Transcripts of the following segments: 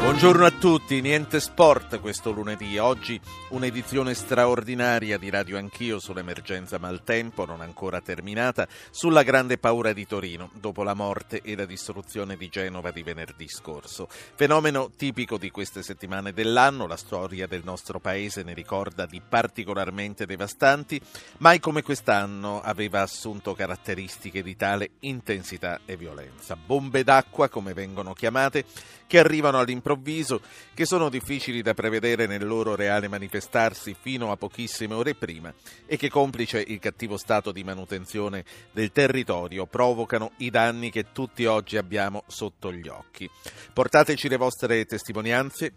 Buongiorno a tutti, niente sport questo lunedì. Oggi un'edizione straordinaria di Radio Anch'io sull'emergenza maltempo, non ancora terminata, sulla grande paura di Torino, dopo la morte e la distruzione di Genova di venerdì scorso. Fenomeno tipico di queste settimane dell'anno, la storia del nostro paese ne ricorda di particolarmente devastanti, mai come quest'anno aveva assunto caratteristiche di tale intensità e violenza. Bombe d'acqua, come vengono chiamate, che arrivano all'improvviso, che sono difficili da prevedere nel loro reale manifestarsi fino a pochissime ore prima e che, complice il cattivo stato di manutenzione del territorio, provocano i danni che tutti oggi abbiamo sotto gli occhi. Portateci le vostre testimonianze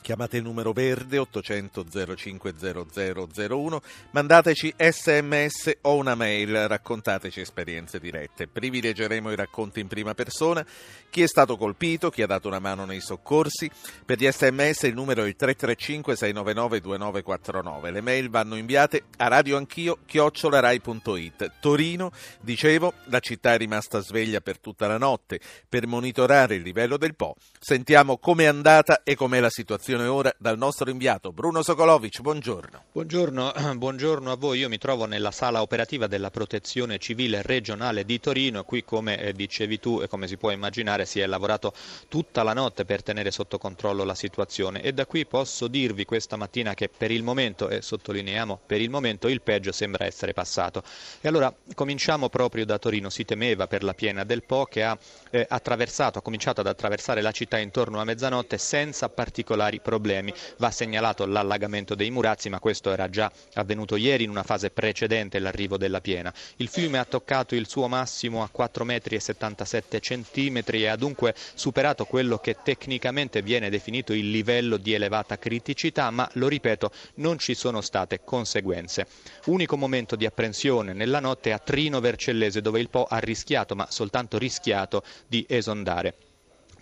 Chiamate il numero verde 800 050001, mandateci sms o una mail, raccontateci esperienze dirette. Privilegeremo i racconti in prima persona, chi è stato colpito, chi ha dato una mano nei soccorsi. Per gli sms il numero è il 335 699 2949. Le mail vanno inviate a radioanchio chiocciolarai.it. Torino, dicevo, la città è rimasta sveglia per tutta la notte per monitorare il livello del Po. Sentiamo com'è andata e com'è la situazione ora dal nostro inviato Bruno Sokolovic. Buongiorno. Buongiorno, buongiorno, a voi. Io mi trovo nella sala operativa della Protezione Civile Regionale di Torino. Qui, come eh, dicevi tu e come si può immaginare, si è lavorato tutta la notte per tenere sotto controllo la situazione e da qui posso dirvi questa mattina che per il momento, e sottolineiamo per il momento, il peggio sembra essere passato. E allora cominciamo proprio da Torino. Si temeva per la piena del Po che ha eh, attraversato, ha cominciato ad attraversare la città intorno a mezzanotte senza particolari problemi. Va segnalato l'allagamento dei Murazzi, ma questo era già avvenuto ieri in una fase precedente l'arrivo della piena. Il fiume ha toccato il suo massimo a 4,77 m e ha dunque superato quello che tecnicamente viene definito il livello di elevata criticità, ma lo ripeto, non ci sono state conseguenze. Unico momento di apprensione nella notte a Trino Vercellese, dove il Po ha rischiato, ma soltanto rischiato, di esondare.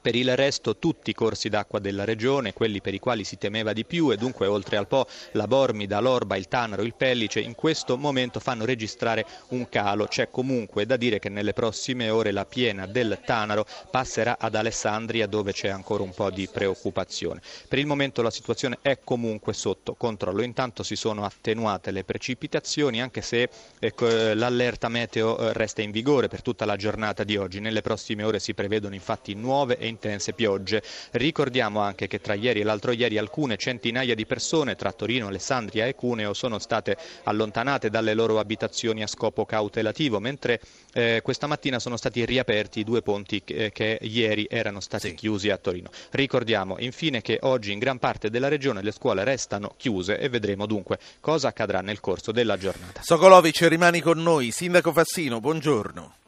Per il resto tutti i corsi d'acqua della regione, quelli per i quali si temeva di più e dunque oltre al Po la Bormida, l'Orba, il Tanaro, il Pellice, in questo momento fanno registrare un calo. C'è comunque da dire che nelle prossime ore la piena del Tanaro passerà ad Alessandria dove c'è ancora un po' di preoccupazione. Per il momento la situazione è comunque sotto controllo. Intanto si sono attenuate le precipitazioni anche se ecco, l'allerta meteo resta in vigore per tutta la giornata di oggi. Nelle prossime ore si prevedono infatti nuove e intense piogge. Ricordiamo anche che tra ieri e l'altro ieri alcune centinaia di persone tra Torino, Alessandria e Cuneo sono state allontanate dalle loro abitazioni a scopo cautelativo, mentre eh, questa mattina sono stati riaperti i due ponti che, che ieri erano stati sì. chiusi a Torino. Ricordiamo infine che oggi in gran parte della regione le scuole restano chiuse e vedremo dunque cosa accadrà nel corso della giornata. Sokolovic rimani con noi. Sindaco Fassino, buongiorno.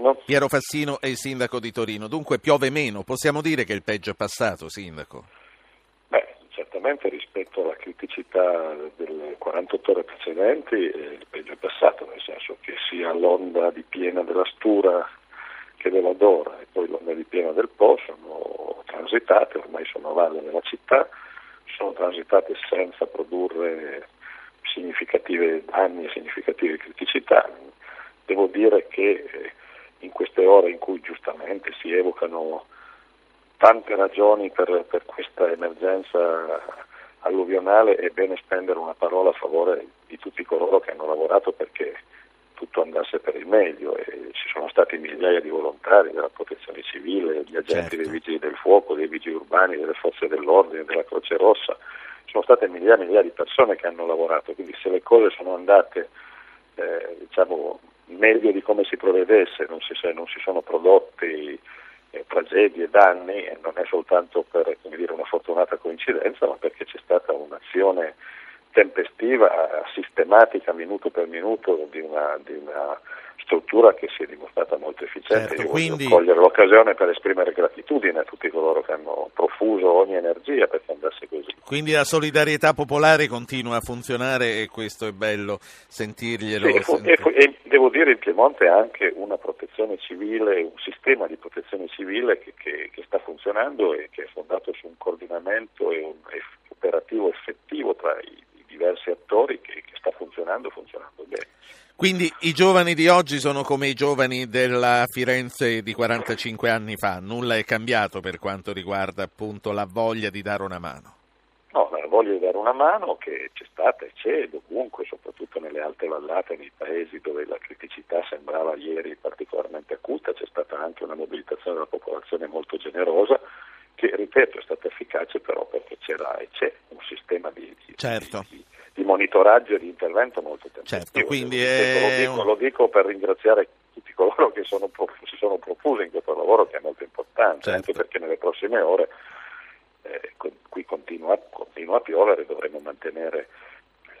Buongiorno. Piero Fassino è il sindaco di Torino, dunque piove meno, possiamo dire che il peggio è passato, sindaco? Beh, certamente rispetto alla criticità delle 48 ore precedenti eh, il peggio è passato, nel senso che sia l'onda di piena della Stura che della Dora e poi l'onda di piena del Po sono transitate, ormai sono a valle della città, sono transitate senza produrre significative danni e significative criticità. Devo dire che eh, in queste ore in cui giustamente si evocano tante ragioni per, per questa emergenza alluvionale è bene spendere una parola a favore di tutti coloro che hanno lavorato perché tutto andasse per il meglio. E ci sono stati migliaia di volontari della protezione civile, di agenti certo. dei vigili del fuoco, dei vigili urbani, delle forze dell'ordine, della Croce Rossa, ci sono state migliaia e migliaia di persone che hanno lavorato, quindi se le cose sono andate eh, diciamo, meglio di come si prevedesse, non si, non si sono prodotti eh, tragedie, danni, e non è soltanto per dire, una fortunata coincidenza, ma perché c'è stata un'azione tempestiva, sistematica, minuto per minuto di una, di una struttura che si è dimostrata molto efficiente. Certo, quindi... cogliere l'occasione per esprimere gratitudine a tutti coloro che hanno profuso ogni energia perché andasse così. Quindi la solidarietà popolare continua a funzionare e questo è bello sentirglielo. Sì, e, e, devo dire in Piemonte anche una protezione civile, un sistema di protezione civile che, che, che sta funzionando e che è fondato su un coordinamento e un operativo effettivo tra i diversi attori che, che sta funzionando, funzionando bene. Quindi i giovani di oggi sono come i giovani della Firenze di 45 anni fa, nulla è cambiato per quanto riguarda appunto la voglia di dare una mano. No, la voglia di dare una mano che c'è stata e c'è dovunque, soprattutto nelle alte vallate, nei paesi dove la criticità sembrava ieri particolarmente acuta, c'è stata anche una mobilitazione della popolazione molto generosa che, ripeto, è stata efficace però perché c'era e c'è un sistema di, di, certo. di, di monitoraggio e di intervento molto tempestivo. Certo, quindi è... lo, dico, lo, dico, per ringraziare tutti coloro che sono, si sono profusi in questo lavoro che è molto importante, certo. anche perché nelle prossime ore eh, qui continua, continua, a piovere, dovremo mantenere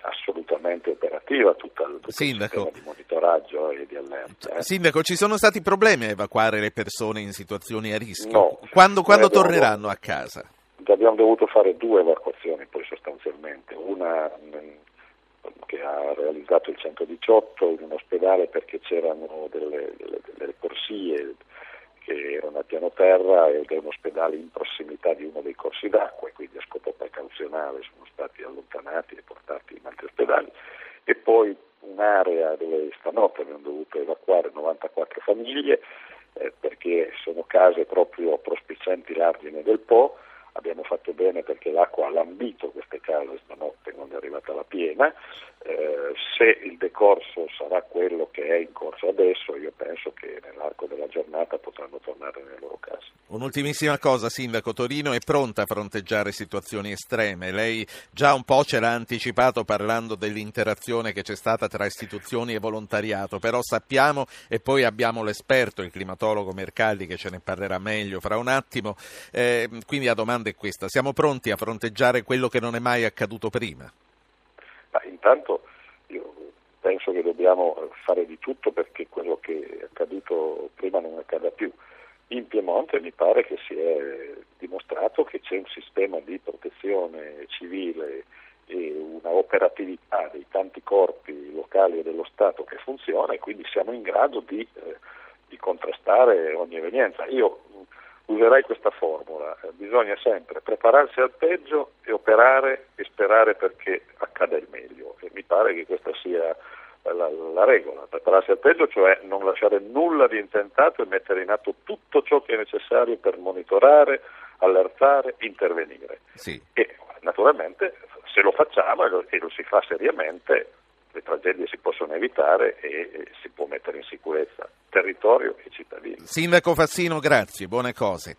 assolutamente operativa tutta il, tutto Sindaco. il di monitoraggio e di allerta. Eh. Sindaco, ci sono stati problemi a evacuare le persone in situazioni a rischio? No. Quando, quando torneranno a casa? Abbiamo dovuto fare due evacuazioni poi sostanzialmente, una che ha realizzato il 118 in un ospedale perché c'erano delle, delle, delle corsie che erano a piano terra ed è un ospedale in prossimità di uno dei corsi d'acqua e quindi a scopo precauzionale sono stati allontanati e portati in altri ospedali. E poi un'area dove stanotte abbiamo dovuto evacuare 94 famiglie eh, perché sono case proprio prospicienti l'argine del Po abbiamo fatto bene perché l'acqua ha lambito queste case stanotte quando è arrivata la piena, eh, se il decorso sarà quello che è in corso adesso io penso che nell'arco della giornata potranno tornare nelle loro case. Un'ultimissima cosa, Sindaco, Torino è pronta a fronteggiare situazioni estreme, lei già un po' ce l'ha anticipato parlando dell'interazione che c'è stata tra istituzioni e volontariato, però sappiamo e poi abbiamo l'esperto, il climatologo Mercalli che ce ne parlerà meglio fra un attimo, eh, quindi la domanda è questa, siamo pronti a fronteggiare quello che non è mai accaduto prima? Ma intanto io penso che dobbiamo fare di tutto perché quello che è accaduto prima non accada più. In Piemonte mi pare che si è dimostrato che c'è un sistema di protezione civile e una operatività dei tanti corpi locali e dello Stato che funziona e quindi siamo in grado di, eh, di contrastare ogni evenienza. Io userei questa formula, bisogna sempre prepararsi al peggio e operare e sperare perché accada il meglio e mi pare che questa sia la, la, regola, prepararsi al peggio, cioè non lasciare nulla di intentato e mettere in atto tutto ciò che è necessario per monitorare, allertare, intervenire. Sì. E naturalmente se lo facciamo e lo si fa seriamente, le tragedie si possono evitare e si può mettere in sicurezza territorio e cittadini. Sindaco Fassino, grazie, buone cose.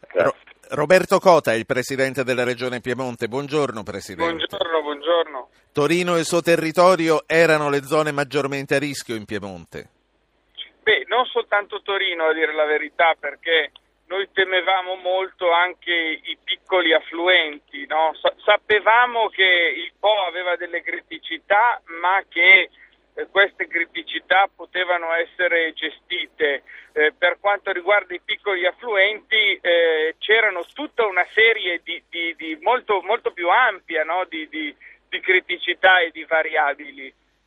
Grazie. Ro- Roberto Cota, il presidente della regione Piemonte. Buongiorno Presidente. Buongiorno, buongiorno. Torino e il suo territorio erano le zone maggiormente a rischio in Piemonte? Beh, non soltanto Torino a dire la verità, perché noi temevamo molto anche i piccoli affluenti, no? sapevamo che il Po aveva delle criticità, ma che eh, queste criticità potevano essere gestite. Eh, per quanto riguarda i piccoli affluenti eh, c'erano tutta una serie di, di, di molto, molto, più ampia no? di, di, criticità e di variabili.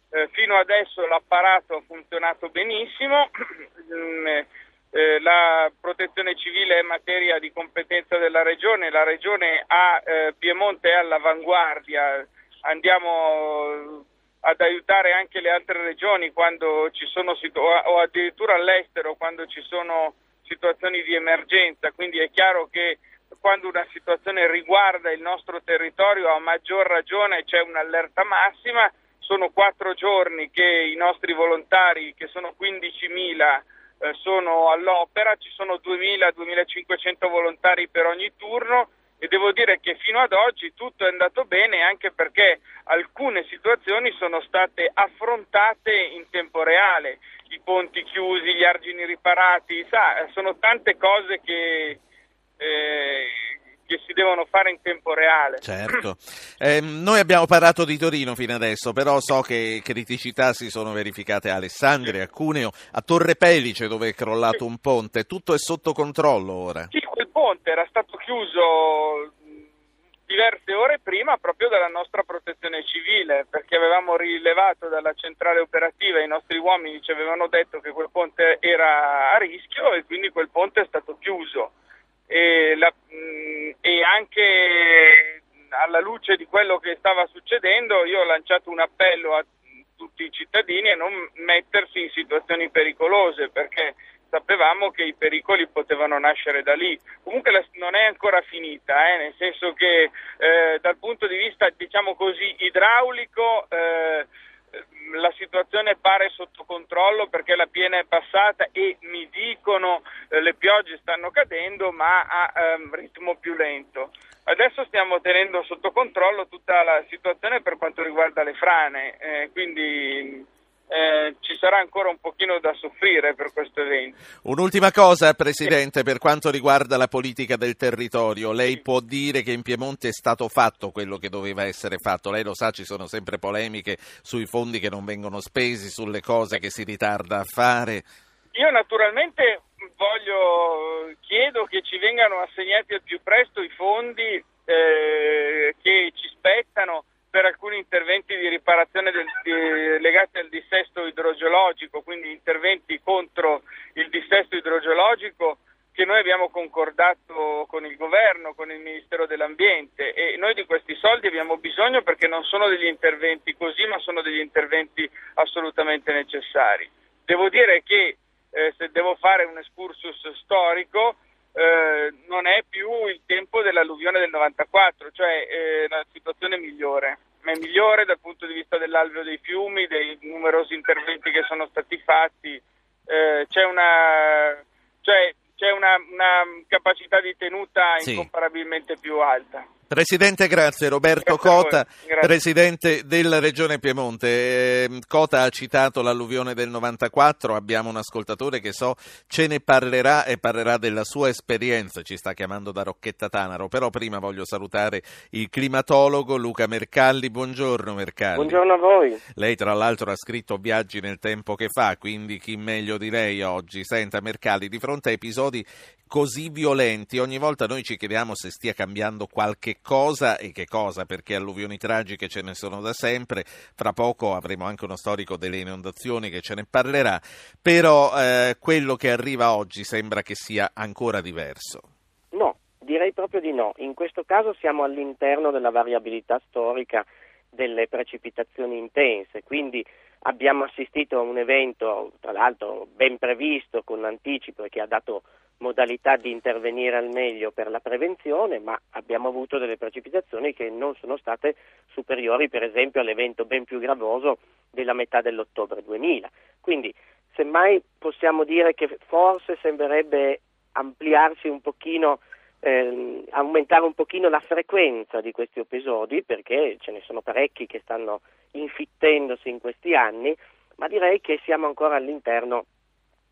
Eh, fino adesso l'apparato ha funzionato benissimo, mm, eh, la protezione civile è materia di competenza della Regione, la Regione ha eh, Piemonte è all'avanguardia, andiamo ad aiutare anche le altre regioni quando ci sono situ- o addirittura all'estero quando ci sono situazioni di emergenza, quindi è chiaro che quando una situazione riguarda il nostro territorio a maggior ragione c'è un'allerta massima, sono quattro giorni che i nostri volontari, che sono 15.000, eh, sono all'opera, ci sono 2.000-2.500 volontari per ogni turno e devo dire che fino ad oggi tutto è andato bene anche perché alcune situazioni sono state affrontate in tempo reale, i ponti chiusi, gli argini riparati, sa, sono tante cose che, eh, che si devono fare in tempo reale. Certo. Eh, noi abbiamo parlato di Torino fino adesso, però so che criticità si sono verificate a Alessandria, a Cuneo, a Torre Pelice dove è crollato un ponte. Tutto è sotto controllo ora. Sì, quel ponte era stato chiuso diverse ore prima proprio dalla nostra protezione civile perché avevamo rilevato dalla centrale operativa i nostri uomini ci avevano detto che quel ponte era a rischio e quindi quel ponte è stato chiuso e, la, e anche alla luce di quello che stava succedendo, io ho lanciato un appello a tutti i cittadini a non mettersi in situazioni pericolose perché sapevamo che i pericoli potevano nascere da lì. Comunque non è ancora finita, eh, nel senso che eh, dal punto di vista diciamo così idraulico eh, la situazione pare sotto controllo perché la piena è passata e mi dicono eh, le piogge stanno cadendo ma a ehm, ritmo più lento. Adesso stiamo tenendo sotto controllo tutta la situazione per quanto riguarda le frane, eh, quindi eh, ci sarà ancora un pochino da soffrire per questo evento. Un'ultima cosa, Presidente, per quanto riguarda la politica del territorio, lei può dire che in Piemonte è stato fatto quello che doveva essere fatto? Lei lo sa, ci sono sempre polemiche sui fondi che non vengono spesi, sulle cose che si ritarda a fare. Io naturalmente voglio, chiedo che ci vengano assegnati al più presto i fondi eh, che ci spettano per alcuni interventi di riparazione del, di, legati al dissesto idrogeologico, quindi interventi contro il dissesto idrogeologico che noi abbiamo concordato con il governo, con il Ministero dell'Ambiente e noi di questi soldi abbiamo bisogno perché non sono degli interventi così, ma sono degli interventi assolutamente necessari. Devo dire che eh, se devo fare un excursus storico, eh, non è più il tempo dell'alluvione del 94, cioè eh, la situazione migliore. È migliore dal punto di vista dell'alveo dei fiumi, dei numerosi interventi che sono stati fatti. Eh, c'è una, cioè, c'è una, una capacità di tenuta sì. incomparabilmente più alta. Presidente, grazie. Roberto grazie Cota, Presidente della Regione Piemonte. Ehm, Cota ha citato l'alluvione del 94, abbiamo un ascoltatore che so ce ne parlerà e parlerà della sua esperienza, ci sta chiamando da Rocchetta Tanaro, però prima voglio salutare il climatologo Luca Mercalli. Buongiorno Mercalli. Buongiorno a voi. Lei tra l'altro ha scritto Viaggi nel tempo che fa, quindi chi meglio di lei oggi? Senta Mercalli, di fronte a episodi così violenti, ogni volta noi ci chiediamo se stia cambiando qualche cosa e che cosa, perché alluvioni tragiche ce ne sono da sempre, fra poco avremo anche uno storico delle inondazioni che ce ne parlerà, però eh, quello che arriva oggi sembra che sia ancora diverso. No, direi proprio di no, in questo caso siamo all'interno della variabilità storica delle precipitazioni intense, quindi abbiamo assistito a un evento, tra l'altro ben previsto con anticipo e che ha dato modalità di intervenire al meglio per la prevenzione, ma abbiamo avuto delle precipitazioni che non sono state superiori per esempio all'evento ben più gravoso della metà dell'ottobre 2000. Quindi semmai possiamo dire che forse sembrerebbe ampliarsi un pochino eh, aumentare un pochino la frequenza di questi episodi perché ce ne sono parecchi che stanno infittendosi in questi anni, ma direi che siamo ancora all'interno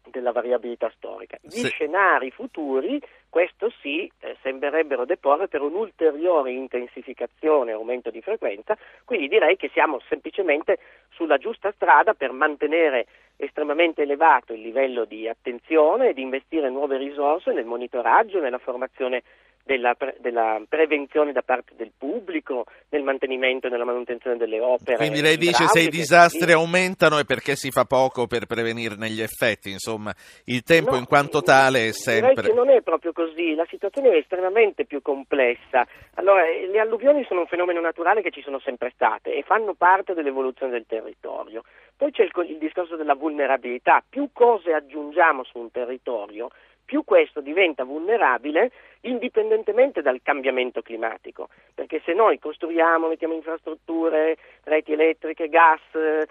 della variabilità storica. Gli sì. scenari futuri, questo sì, eh, sembrerebbero deporre per un'ulteriore intensificazione e aumento di frequenza, quindi direi che siamo semplicemente sulla giusta strada per mantenere estremamente elevato il livello di attenzione e di investire nuove risorse nel monitoraggio, nella formazione della, pre- della, prevenzione da parte del pubblico, nel mantenimento e nella manutenzione delle opere. Quindi lei dice se i disastri aumentano è perché si fa poco per prevenirne gli effetti, insomma il tempo no, in quanto tale è sempre... Non è proprio così, la situazione è estremamente più complessa. Allora, le alluvioni sono un fenomeno naturale che ci sono sempre state e fanno parte dell'evoluzione del territorio. Poi c'è il, il discorso della vulnerabilità, più cose aggiungiamo su un territorio, più questo diventa vulnerabile indipendentemente dal cambiamento climatico, perché se noi costruiamo, mettiamo infrastrutture, reti elettriche, gas,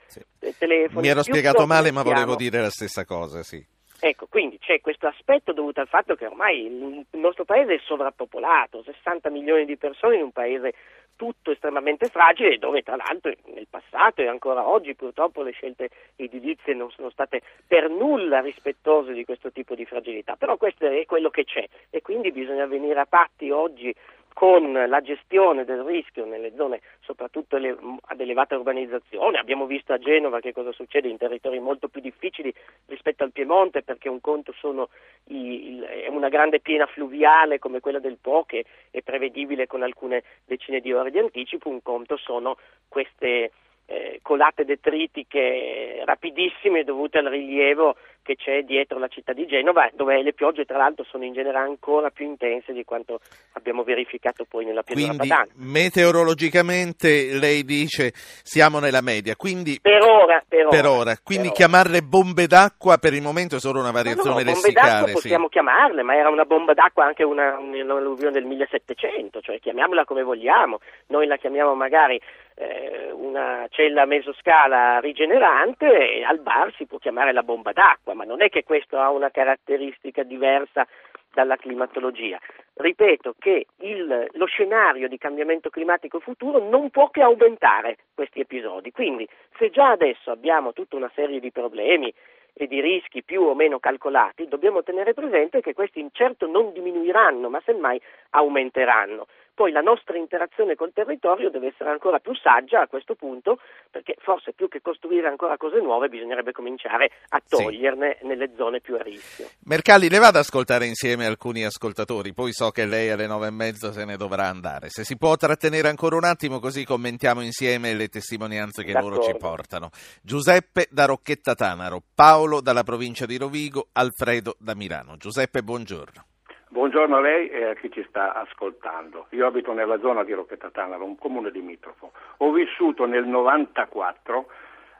sì. Eh, telefoni... Mi ero spiegato male ma volevo dire la stessa cosa, sì. Ecco, quindi c'è questo aspetto dovuto al fatto che ormai il nostro paese è sovrappopolato, 60 milioni di persone in un paese tutto estremamente fragile dove tra l'altro nel passato e ancora oggi purtroppo le scelte edilizie non sono state per nulla rispettose di questo tipo di fragilità, però questo è quello che c'è e quindi bisogna venire a patti oggi con la gestione del rischio nelle zone soprattutto ad elevata urbanizzazione. Abbiamo visto a Genova che cosa succede in territori molto più difficili rispetto al Piemonte perché un conto sono i, il, una grande piena fluviale come quella del Po che è prevedibile con alcune decine di ore di anticipo, un conto sono queste eh, colate detritiche rapidissime dovute al rilievo che c'è dietro la città di Genova, dove le piogge tra l'altro sono in genere ancora più intense di quanto abbiamo verificato poi nella pianura Quindi padana. meteorologicamente lei dice siamo nella media, quindi Per ora, per ora. per ora. Quindi per ora. chiamarle bombe d'acqua per il momento è solo una No, no, variazione bombe d'acqua lessicale. sì. possiamo chiamarle, ma era una bomba d'acqua anche una, un'alluvione del 1700, cioè chiamiamola come vogliamo. Noi la chiamiamo magari eh, una cella mesoscala rigenerante e al bar si può chiamare la bomba d'acqua, ma non è che questo ha una caratteristica diversa dalla climatologia. Ripeto che il- lo scenario di cambiamento climatico futuro non può che aumentare questi episodi, quindi se già adesso abbiamo tutta una serie di problemi e di rischi più o meno calcolati, dobbiamo tenere presente che questi certo non diminuiranno, ma semmai aumenteranno. Poi la nostra interazione col territorio deve essere ancora più saggia a questo punto, perché forse più che costruire ancora cose nuove bisognerebbe cominciare a Sì. toglierne nelle zone più a rischio. Mercalli, le vado ad ascoltare insieme alcuni ascoltatori, poi so che lei alle nove e mezza se ne dovrà andare. Se si può trattenere ancora un attimo così commentiamo insieme le testimonianze che loro ci D'accordo. portano. Giuseppe da Rocchetta Tanaro, Paolo dalla provincia di Rovigo, Alfredo da Milano. Giuseppe, buongiorno. Buongiorno a lei e a chi ci sta ascoltando. Io abito nella zona di Rocchetta Tanaro, un comune limitrofo. Ho vissuto nel 94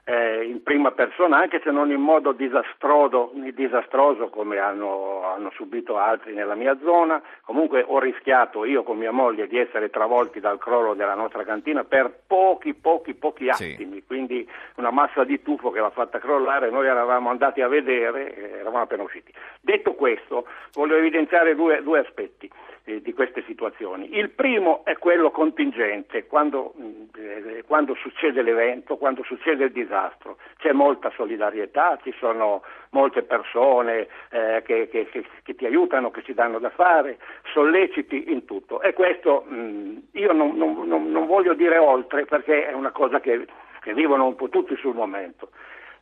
eh, in prima persona, anche se non in modo disastroso, disastroso come hanno, hanno subito altri nella mia zona. Comunque ho rischiato io con mia moglie di essere travolti dal crollo della nostra cantina per pochi, pochi, pochi Sì. attimi. Quindi una massa di tufo che l'ha fatta crollare, noi eravamo andati a vedere, eh, eravamo appena usciti. Detto questo, voglio evidenziare due, due aspetti eh, di queste situazioni. Il primo è quello contingente, quando, eh, quando succede l'evento, quando succede il disastro. C'è molta solidarietà, ci sono molte persone eh, che, che- che- che ti aiutano, che ci danno da fare, solleciti in tutto. E questo mh, io non, non- non- non voglio dire oltre perché è una cosa che, che vivono un po' tutti sul momento.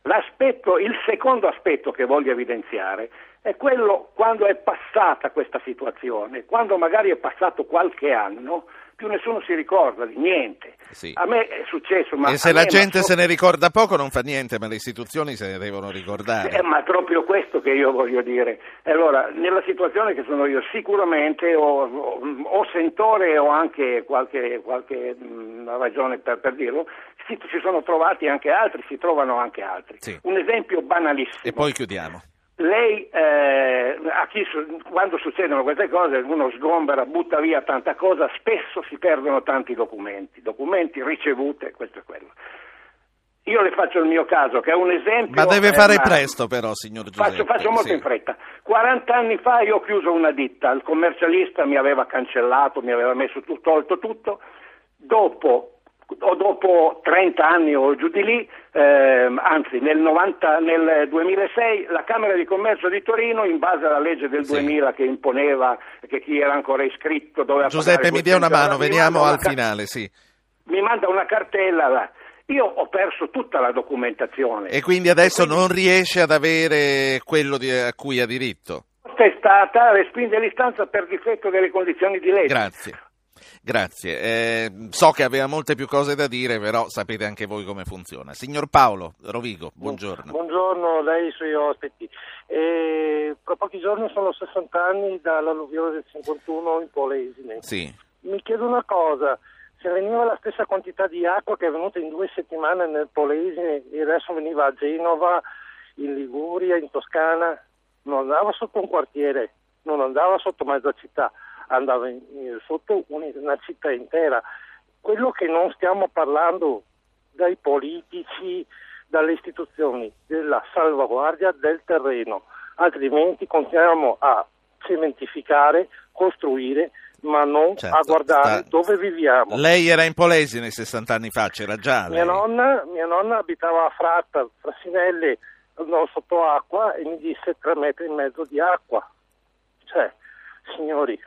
L'aspetto, il secondo aspetto che voglio evidenziare è quello quando è passata questa situazione, quando magari è passato qualche anno, più nessuno si ricorda di niente. Sì. A me è successo, ma e se la gente ma se ne ricorda poco non fa niente, ma le istituzioni se ne devono ricordare. eh, ma è proprio questo che io voglio dire. Allora, nella situazione che sono io, sicuramente ho, ho- ho sentore o anche qualche, qualche mh, ragione per, per dirlo, si, si sono trovati anche altri, si trovano anche altri. Sì. Un esempio banalissimo. E poi chiudiamo. Lei, eh, chi quando succedono queste cose, uno sgombera, butta via tanta cosa, spesso si perdono tanti documenti, documenti, ricevute, questo e quello. Io le faccio il mio caso, che è un esempio... Ma deve eh, fare ma- presto però, signor Giuseppe. Faccio, faccio molto Sì. in fretta. 40 anni fa io ho chiuso una ditta, il commercialista mi aveva cancellato, mi aveva messo tutto, tolto tutto. Dopo, dopo 30 anni o giù di lì, ehm, anzi nel, 90 nel 2006, la Camera di Commercio di Torino, in base alla legge del Sì. 2000 che imponeva che chi era ancora iscritto doveva Giuseppe, mi dia una 200 mano, veniamo al finale, sì. Mi manda una cartella, là. io ho perso tutta la documentazione. E quindi adesso E quindi- non riesce ad avere quello di- a cui ha diritto. testata respinge l'istanza per difetto delle condizioni di legge. Grazie. Grazie. Eh, so che aveva molte più cose da dire, però sapete anche voi come funziona. Signor Paolo Rovigo, buongiorno. Buongiorno a lei e ai suoi ospiti. E tra pochi giorni sono 60 anni dall'alluvione del 51 in Polesine. Sì. Mi chiedo una cosa, se veniva la stessa quantità di acqua che è venuta in due settimane nel Polesine e adesso veniva a Genova, in Liguria, in Toscana, non andava sotto un quartiere, non andava sotto mezza città, andava in- sotto un- una città intera. Quello che non stiamo parlando dai politici, dalle istituzioni, della salvaguardia del terreno, altrimenti continuiamo a cementificare, costruire, ma non Certo, a guardare sta- dove viviamo. Lei era in Polesine 60 anni fa, c'era già. Mia nonna, mia nonna abitava a Fratta, Frasinelli, no, sotto acqua e mi disse tre metri e mezzo di acqua. Cioè, signori,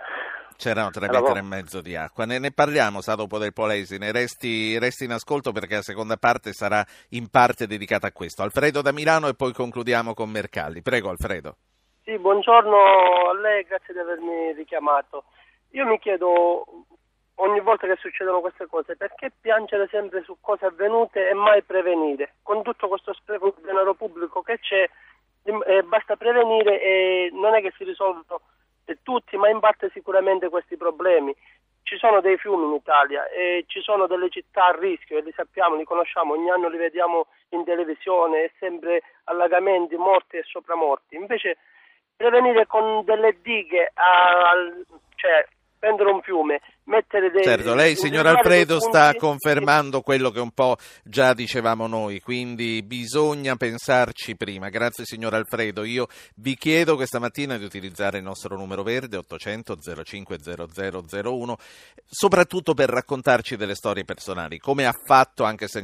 C'erano tre Allora, metri e mezzo di acqua. Ne, ne parliamo, sa, dopo del Polesine. Resti, resti in ascolto perché la seconda parte sarà in parte dedicata a questo. Alfredo da Milano e poi concludiamo con Mercalli. Prego, Alfredo. Sì, buongiorno a lei, grazie di avermi richiamato. Io mi chiedo ogni volta che succedono queste cose, perché piangere sempre su cose avvenute e mai prevenire? Con tutto questo spreco di denaro pubblico che c'è, eh, basta prevenire e non è che si risolvono tutti, ma in parte sicuramente questi problemi. Ci sono dei fiumi in Italia e ci sono delle città a rischio e li sappiamo, li conosciamo, ogni anno li vediamo in televisione, sempre allagamenti, morti e sopramorti. Invece prevenire con delle dighe, a, cioè prendere un fiume, mettere dei... Certo, lei signor Alfredo sta confermando quello che un po' già dicevamo noi, quindi bisogna pensarci prima. Grazie signor Alfredo, io vi chiedo questa mattina di utilizzare il nostro numero verde 800 05 0001, soprattutto per raccontarci delle storie personali, come ha fatto anche se,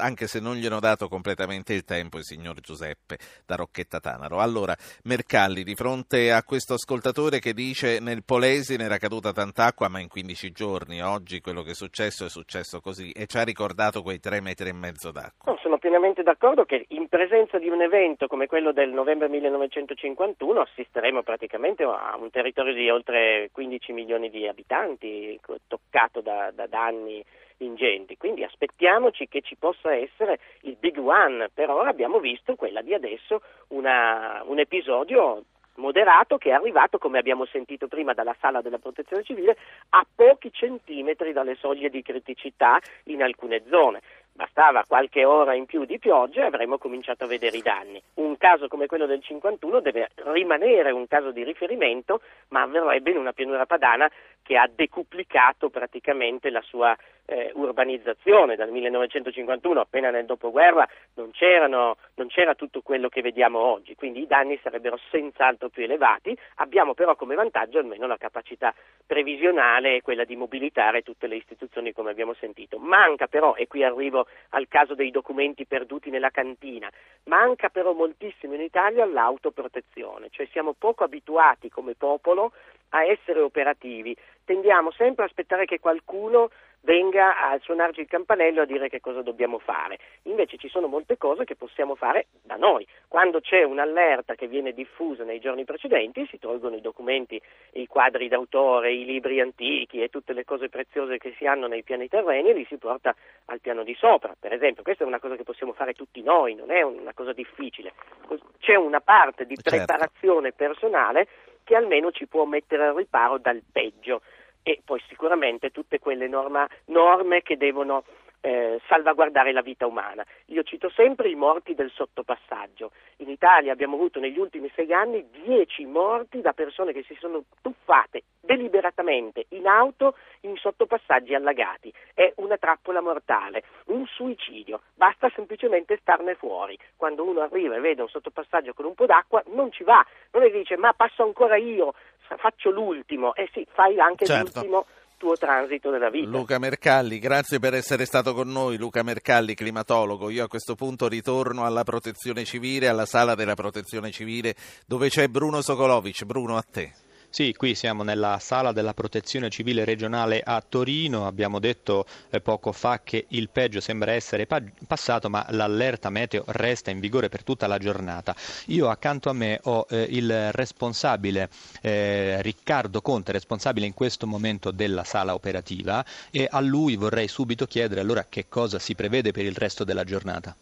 anche se non gli hanno dato completamente il tempo il signor Giuseppe da Rocchetta Tanaro. Allora, Mercalli, di fronte a questo ascoltatore che dice nel Polesine era caduta tanta acqua ma in 15 15 giorni, oggi quello che è successo è successo così e ci ha ricordato quei tre metri e mezzo d'acqua. No, sono pienamente d'accordo che in presenza di un evento come quello del novembre 1951 assisteremo praticamente a un territorio di oltre 15 milioni di abitanti toccato da, da danni ingenti, quindi aspettiamoci che ci possa essere il big one, per ora abbiamo visto quella di adesso una, un episodio moderato che è arrivato, come abbiamo sentito prima dalla sala della protezione civile, a pochi centimetri dalle soglie di criticità in alcune zone. Bastava qualche ora in più di pioggia e avremmo cominciato a vedere i danni. Un caso come quello del 51 deve rimanere un caso di riferimento, ma avverrebbe in una pianura padana che ha decuplicato praticamente la sua eh, urbanizzazione dal 1951, appena nel dopoguerra, non, non, c'era tutto quello che vediamo oggi, quindi i danni sarebbero senz'altro più elevati. Abbiamo però come vantaggio almeno la capacità previsionale e quella di mobilitare tutte le istituzioni come abbiamo sentito. Manca però, e qui arrivo al caso dei documenti perduti nella cantina, manca però moltissimo in Italia l'autoprotezione, cioè siamo poco abituati come popolo a essere operativi, tendiamo sempre a aspettare che qualcuno venga a suonarci il campanello a dire che cosa dobbiamo fare. Invece ci sono molte cose che possiamo fare da noi. Quando c'è un'allerta che viene diffusa nei giorni precedenti, si tolgono i documenti, i quadri d'autore, i libri antichi e tutte le cose preziose che si hanno nei piani terreni e li si porta al piano di sopra. Per esempio, questa è una cosa che possiamo fare tutti noi, non è una cosa difficile. C'è una parte di certo. preparazione personale che almeno ci può mettere al riparo dal peggio e poi sicuramente tutte quelle norma, norme che devono eh, salvaguardare la vita umana. Io cito sempre i morti del sottopassaggio. In Italia abbiamo avuto negli ultimi sei anni dieci morti da persone che si sono tuffate deliberatamente in auto in sottopassaggi allagati. È una trappola mortale, un suicidio. Basta semplicemente starne fuori. Quando uno arriva e vede un sottopassaggio con un po' d'acqua, non ci va. Non è che dice ma passo ancora io, faccio l'ultimo. Eh sì, fai anche certo. l'ultimo tuo transito della vita. Luca Mercalli, grazie per essere stato con noi. Luca Mercalli, climatologo. Io a questo punto ritorno alla protezione civile, alla sala della protezione civile dove c'è Bruno Sokolovic. Bruno, a te. Sì, qui siamo nella sala della protezione civile regionale a Torino, abbiamo detto eh, poco fa che il peggio sembra essere pa- passato ma l'allerta meteo resta in vigore per tutta la giornata. Io accanto a me ho eh, il responsabile eh, Riccardo Conte, responsabile in questo momento della sala operativa e a lui vorrei subito chiedere allora che cosa si prevede per il resto della giornata.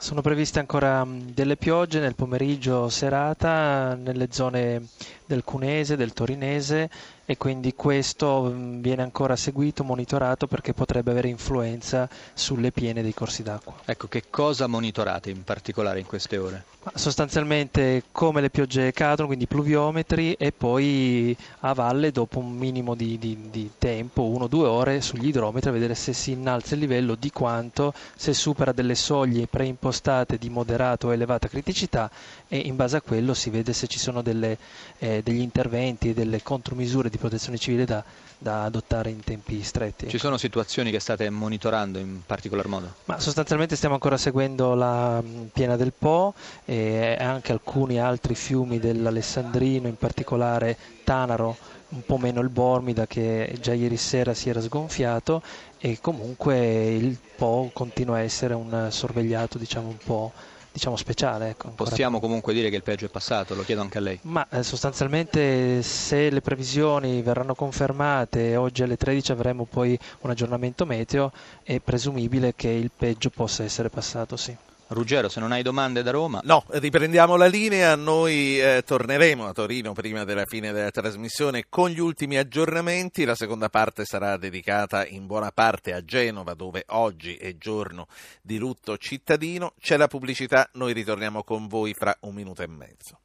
Sono previste ancora delle piogge nel pomeriggio serata nelle zone del Cunese, del Torinese e quindi questo viene ancora seguito, monitorato perché potrebbe avere influenza sulle piene dei corsi d'acqua. Ecco, che cosa monitorate in particolare in queste ore? Sostanzialmente come le piogge cadono, quindi pluviometri e poi a valle dopo un minimo di, di, di tempo, uno o due ore, sugli idrometri a vedere se si innalza il livello, di quanto, se supera delle soglie preimpostate di moderato o elevata criticità e in base a quello si vede se ci sono delle, eh, degli interventi e delle contromisure di protezione civile da, da adottare in tempi stretti. Ci sono situazioni che state monitorando in particolar modo? Ma sostanzialmente stiamo ancora seguendo la mm, piena del Po e anche alcuni altri fiumi dell'Alessandrino, in particolare Tanaro, un po' meno il Bormida che già ieri sera si era sgonfiato e comunque il Po continua a essere un sorvegliato diciamo un po' diciamo speciale. Ecco, Possiamo comunque dire che il peggio è passato, lo chiedo anche a lei. Ma eh, sostanzialmente se le previsioni verranno confermate, oggi alle 13 avremo poi un aggiornamento meteo, è presumibile che il peggio possa essere passato, sì. Ruggero, se non hai domande da Roma. No, riprendiamo la linea. Noi eh, torneremo a Torino prima della fine della trasmissione con gli ultimi aggiornamenti. La seconda parte sarà dedicata in buona parte a Genova, dove oggi è giorno di lutto cittadino. C'è la pubblicità, noi ritorniamo con voi fra un minuto e mezzo.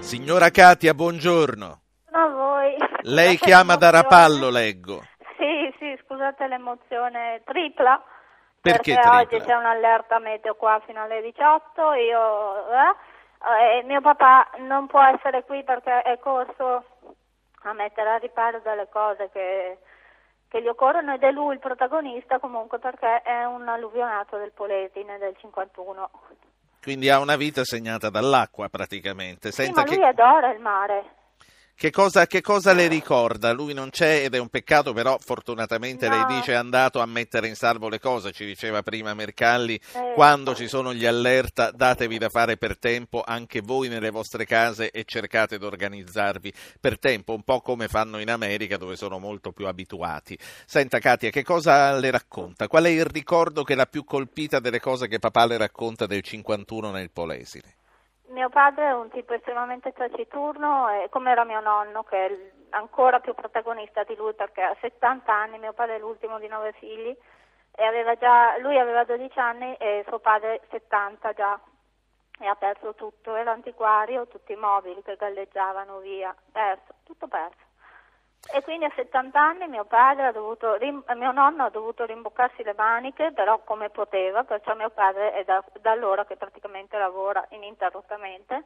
Signora Katia, buongiorno. A voi. Lei chiama da. Rapallo, leggo. Sì, sì, scusate l'emozione tripla. Perché perché oggi c'è un'allerta meteo qua fino alle 18. Io, eh, e mio papà non può essere qui perché è corso a mettere a riparo delle cose che, che gli occorrono ed è lui il protagonista comunque perché è un alluvionato del Poletine del 51. Quindi ha una vita segnata dall'acqua praticamente. Sì, Senta ma che... lui adora il mare. Che cosa, che cosa le ricorda? Lui non c'è ed è un peccato, però fortunatamente No. lei dice è andato a mettere in salvo le cose, ci diceva prima Mercalli, Eh. quando ci sono gli allerta datevi da fare per tempo anche voi nelle vostre case e cercate di organizzarvi per tempo, un po' come fanno in America dove sono molto più abituati. Senta Katia, che cosa le racconta? Qual è il ricordo che l'ha più colpita delle cose che papà le racconta del 51 nel Polesine? Mio padre è un tipo estremamente taciturno, e come era mio nonno, che è ancora più protagonista di lui perché ha 70 anni, mio padre è l'ultimo di nove figli, e aveva già, lui aveva 12 anni e suo padre 70 già, e ha perso tutto, era antiquario, tutti i mobili che galleggiavano via, perso, tutto perso. E quindi a 70 anni mio dovuto, mio nonno ha dovuto rimboccarsi le maniche, però come poteva, perciò mio padre è da, da allora che praticamente lavora ininterrottamente.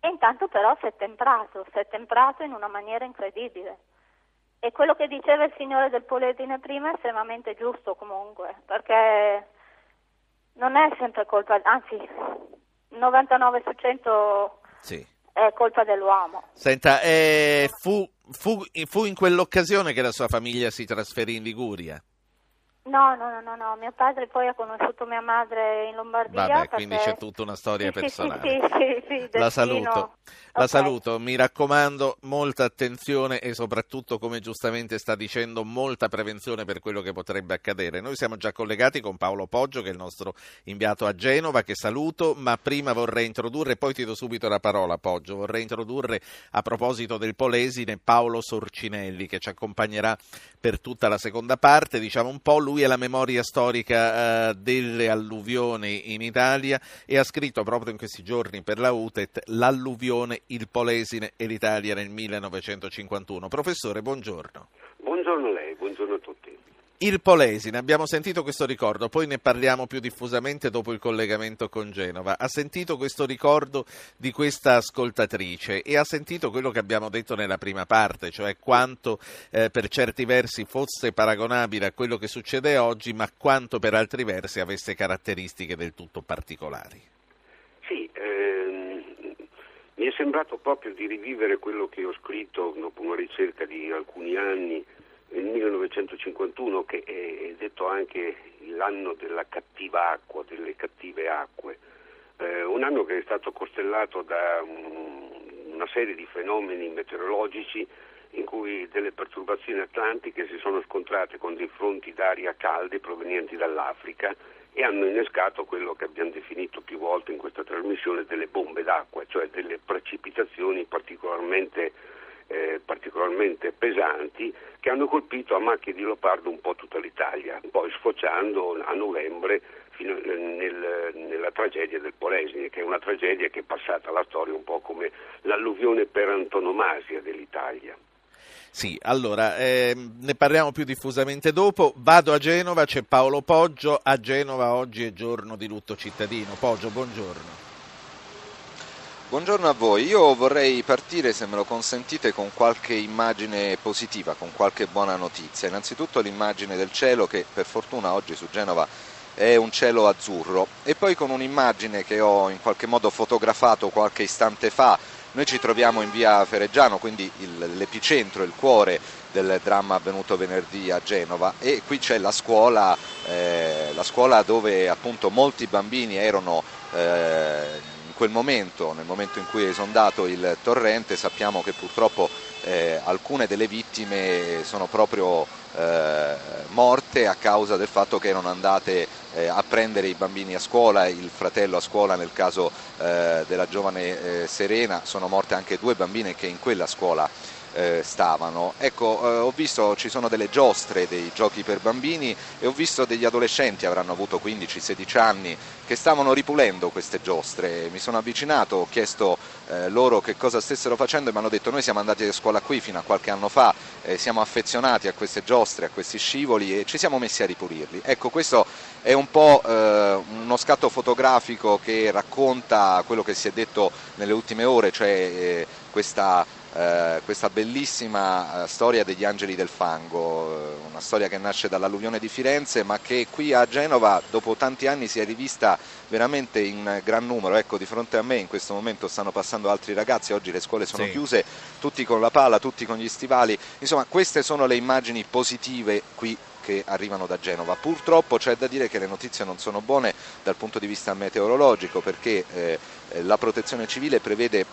E intanto però si è temprato, si è temprato in una maniera incredibile. E quello che diceva il signore del Poletine prima è estremamente giusto comunque, perché non è sempre colpa, anzi, il 99 su 100 Sì. È colpa dell'uomo. Senta, eh, fu, fu- fu in quell'occasione che la sua famiglia si trasferì in Liguria? No, no, no, no, no, mio padre poi ha conosciuto mia madre in Lombardia. Vabbè, quindi perché- c'è tutta una storia Sì, sì, sì, personale. Sì, sì, sì, La saluto, la Ok. saluto, mi raccomando, molta attenzione e soprattutto, come giustamente sta dicendo, molta prevenzione per quello che potrebbe accadere. Noi siamo già collegati con Paolo Poggio, che è il nostro inviato a Genova, che saluto, ma prima vorrei introdurre, poi ti do subito la parola, Poggio, vorrei introdurre a proposito del Polesine Paolo Sorcinelli, che ci accompagnerà per tutta la seconda parte, diciamo un po', lui è la memoria storica eh, delle alluvioni in Italia e ha scritto proprio in questi giorni per la UTET l'alluvione, il Polesine e l'Italia nel 1951. Professore, buongiorno. Buongiorno a lei, buongiorno a tutti. Il Polesine, abbiamo sentito questo ricordo, poi ne parliamo più diffusamente dopo il collegamento con Genova. Ha sentito questo ricordo di questa ascoltatrice e ha sentito quello che abbiamo detto nella prima parte, cioè quanto eh, per certi versi fosse paragonabile a quello che succede oggi, ma quanto per altri versi avesse caratteristiche del tutto particolari. Sì, ehm, mi è sembrato proprio di rivivere quello che ho scritto dopo una ricerca di alcuni anni nel 1951, che è detto anche l'anno della cattiva acqua, delle cattive acque. Eh, un anno che è stato costellato da un- una serie di fenomeni meteorologici in cui delle perturbazioni atlantiche si sono scontrate con dei fronti d'aria calde provenienti dall'Africa e hanno innescato quello che abbiamo definito più volte in questa trasmissione delle bombe d'acqua, cioè delle precipitazioni particolarmente, eh, particolarmente pesanti che hanno colpito a macchie di leopardo un po' tutta l'Italia, poi sfociando a novembre fino nel- nella tragedia del Polesine, che è una tragedia che è passata alla storia un po' come l'alluvione per antonomasia dell'Italia. Sì, allora ehm, ne parliamo più diffusamente dopo. Vado a Genova, c'è Paolo Poggio. A Genova oggi è giorno di lutto cittadino. Poggio, buongiorno. Buongiorno a voi, io vorrei partire, se me lo consentite, con qualche immagine positiva, con qualche buona notizia. Innanzitutto l'immagine del cielo che per fortuna oggi su Genova è un cielo azzurro. E poi con un'immagine che ho in qualche modo fotografato qualche istante fa Noi ci troviamo in via Fereggiano, quindi l'epicentro, il cuore del dramma avvenuto venerdì a Genova. E qui c'è la scuola, eh, la scuola dove appunto molti bambini erano eh, quel momento, nel momento in cui è esondato il torrente, sappiamo che purtroppo eh, alcune delle vittime sono proprio eh, morte a causa del fatto che erano andate eh, a prendere i bambini a scuola, il fratello a scuola nel caso eh, della giovane eh, Serena, sono morte anche due bambine che in quella scuola eh, stavano. Ecco, eh, ho visto ci sono delle giostre dei giochi per bambini e ho visto degli adolescenti, avranno avuto 15-16 anni, che stavano ripulendo queste giostre. Mi sono avvicinato, ho chiesto eh, loro che cosa stessero facendo e mi hanno detto noi siamo andati a scuola qui fino a qualche anno fa, eh, siamo affezionati a queste giostre, a questi scivoli e ci siamo messi a ripulirli. Ecco, questo è un po' eh, uno scatto fotografico che racconta quello che si è detto nelle ultime ore, cioè eh, questa eh, questa bellissima eh, storia degli angeli del fango, eh, una storia che nasce dall'alluvione di Firenze ma che qui a Genova dopo tanti anni si è rivista veramente in gran numero, ecco di fronte a me in questo momento stanno passando altri ragazzi, oggi le scuole sono sì. chiuse, tutti con la pala, tutti con gli stivali, insomma queste sono le immagini positive qui che arrivano da Genova. Purtroppo c'è da dire che le notizie non sono buone dal punto di vista meteorologico perché eh, la protezione civile prevede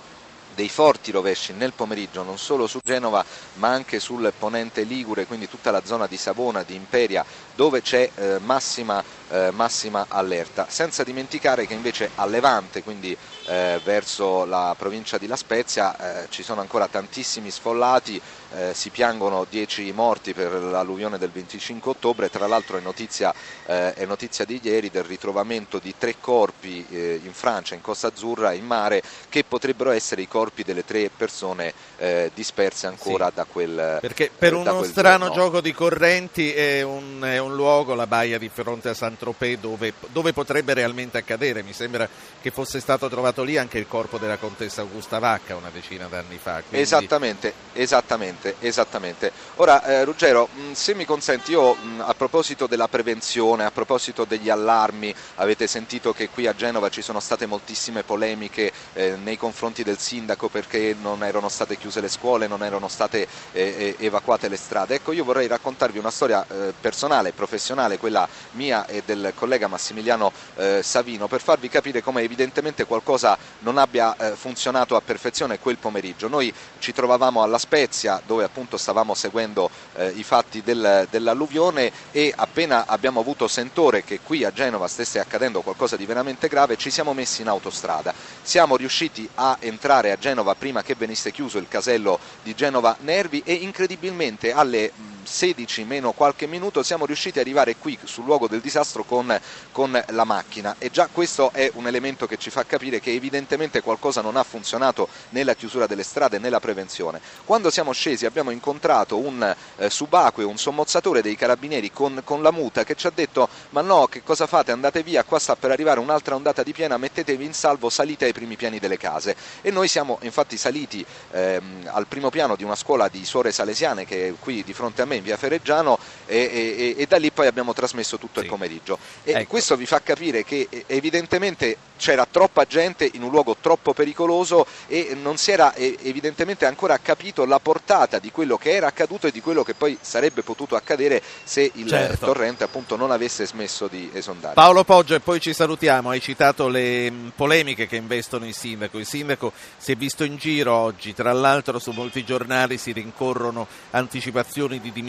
dei forti rovesci nel pomeriggio non solo su Genova ma anche sul ponente Ligure, quindi tutta la zona di Savona, di Imperia, dove c'è eh, massima, eh, massima, allerta. Senza dimenticare che invece a Levante, quindi eh, verso la provincia di La Spezia, eh, ci sono ancora tantissimi sfollati, eh, si piangono 10 morti per l'alluvione del 25 ottobre, tra l'altro è notizia, eh, è notizia di ieri del ritrovamento di tre corpi in Francia, in Costa Azzurra, in mare, che potrebbero essere i corpi corpi delle tre persone eh, disperse ancora sì, da quel Perché per uno strano giorno. gioco di correnti è un, è un, luogo, la baia di fronte a Saint-Tropez, dove, dove, potrebbe realmente accadere. Mi sembra che fosse stato trovato lì anche il corpo della contessa Augusta Vacca una decina d'anni fa. Quindi... Esattamente, esattamente, esattamente. Ora, eh, Ruggero, mh, se mi consenti, io mh, a proposito della prevenzione, a proposito degli allarmi, avete sentito che qui a Genova ci sono state moltissime polemiche eh, nei confronti del sindaco sindaco perché non erano state chiuse le scuole, non erano state eh, eh, evacuate le strade. Ecco, io vorrei raccontarvi una storia eh, personale, professionale, quella mia e del collega Massimiliano eh, Savino, per farvi capire come evidentemente qualcosa non abbia eh, funzionato a perfezione quel pomeriggio. Noi ci trovavamo alla Spezia, dove appunto stavamo seguendo eh, i fatti del, dell'alluvione e appena abbiamo avuto sentore che qui a Genova stesse accadendo qualcosa di veramente grave, ci siamo messi in autostrada. Siamo riusciti a entrare a Genova prima che venisse chiuso il casello di Genova Nervi e incredibilmente alle 16 meno qualche minuto siamo riusciti ad arrivare qui sul luogo del disastro con, con, la macchina. E già questo è un elemento che ci fa capire che evidentemente qualcosa non ha funzionato nella chiusura delle strade, nella prevenzione. Quando siamo scesi abbiamo incontrato un eh, subacqueo, un sommozzatore dei carabinieri con, con, la muta che ci ha detto ma no che cosa fate? Andate via, qua sta per arrivare un'altra ondata di piena, mettetevi in salvo, salite ai primi piani delle case. E noi siamo infatti saliti ehm, al primo piano di una scuola di suore salesiane che è qui di fronte a me in via Fereggiano e, e, e da lì poi abbiamo trasmesso tutto sì. il pomeriggio. E ecco. questo vi fa capire che evidentemente c'era troppa gente in un luogo troppo pericoloso e non si era evidentemente ancora capito la portata di quello che era accaduto e di quello che poi sarebbe potuto accadere se il certo. torrente appunto non avesse smesso di esondare. Paolo Poggio e poi ci salutiamo, hai citato le polemiche che investono il sindaco, il sindaco si è visto in giro oggi, tra l'altro su molti giornali si rincorrono anticipazioni di dimissioni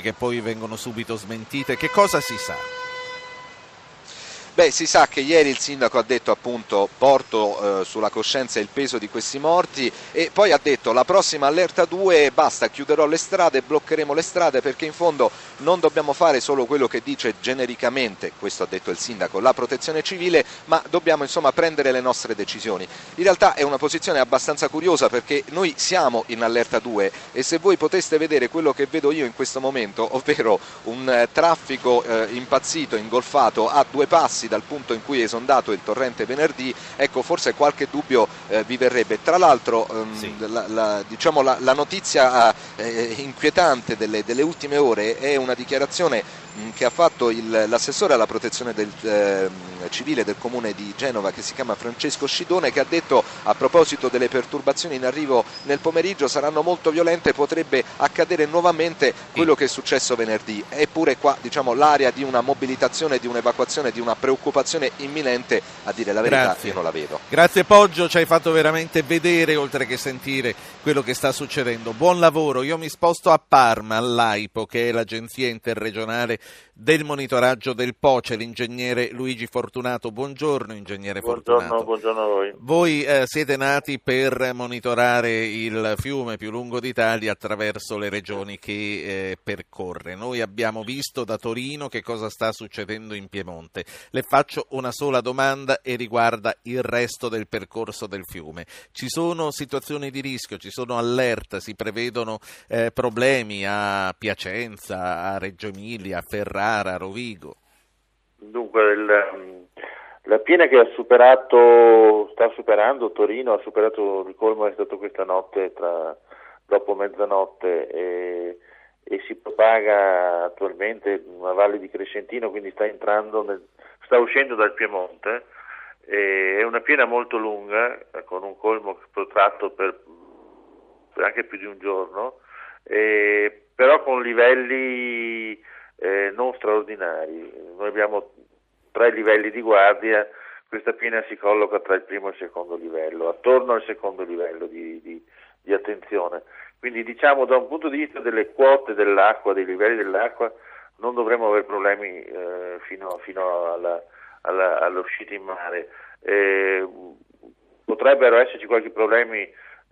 che poi vengono subito smentite, che cosa si sa? Beh, si sa che ieri il sindaco ha detto appunto porto eh, sulla coscienza il peso di questi morti e poi ha detto la prossima allerta 2 basta, chiuderò le strade, bloccheremo le strade perché in fondo non dobbiamo fare solo quello che dice genericamente, questo ha detto il sindaco, la protezione civile, ma dobbiamo insomma prendere le nostre decisioni. In realtà è una posizione abbastanza curiosa perché noi siamo in allerta 2 e se voi poteste vedere quello che vedo io in questo momento, ovvero un eh, traffico eh, impazzito, ingolfato a due passi dal punto in cui è esondato il torrente venerdì, ecco forse qualche dubbio eh, vi verrebbe. Tra l'altro ehm, sì. la, la, diciamo, la, la, notizia eh, inquietante delle, delle ultime ore è una dichiarazione mh, che ha fatto il, l'assessore alla protezione del, eh, civile del comune di Genova che si chiama Francesco Scidone che ha detto a proposito delle perturbazioni in arrivo nel pomeriggio saranno molto violente, potrebbe accadere nuovamente quello che è successo venerdì. Eppure qua diciamo, l'area di una mobilitazione, di un'evacuazione, di una preoccupazione imminente, a dire la verità, Grazie. io non la vedo. Grazie Poggio, ci hai fatto veramente vedere oltre che sentire quello che sta succedendo. Buon lavoro, io mi sposto a Parma, all'AIPO, che è l'agenzia interregionale del monitoraggio del Po, c'è l'ingegnere Luigi Fortunato. Buongiorno ingegnere Buongiorno, Fortunato. buongiorno a voi. Voi eh, siete nati per monitorare il fiume più lungo d'Italia attraverso le regioni che eh, percorre. Noi abbiamo visto da Torino che cosa sta succedendo in Piemonte. Le faccio una sola domanda e riguarda il resto del percorso del fiume. Ci sono situazioni di rischio, ci sono allerta, si prevedono eh, problemi a Piacenza, a Reggio Emilia, a Ferrara, a Rovigo. Dunque, il, la piena che ha superato, sta superando Torino, ha superato il colmo è stato questa notte tra, dopo mezzanotte e, e si propaga attualmente nella valle di Crescentino, quindi sta entrando nel, sta uscendo dal Piemonte. È una piena molto lunga, con un colmo protratto per, per anche più di un giorno, e, però con livelli eh, non straordinari. Noi abbiamo tre livelli di guardia, questa piena si colloca tra il primo e il secondo livello, attorno al secondo livello di, di, di attenzione. Quindi diciamo da un punto di vista delle quote dell'acqua, dei livelli dell'acqua, non dovremmo avere problemi eh, fino, fino alla, alla, all'uscita in mare. Eh, potrebbero esserci qualche, problemi,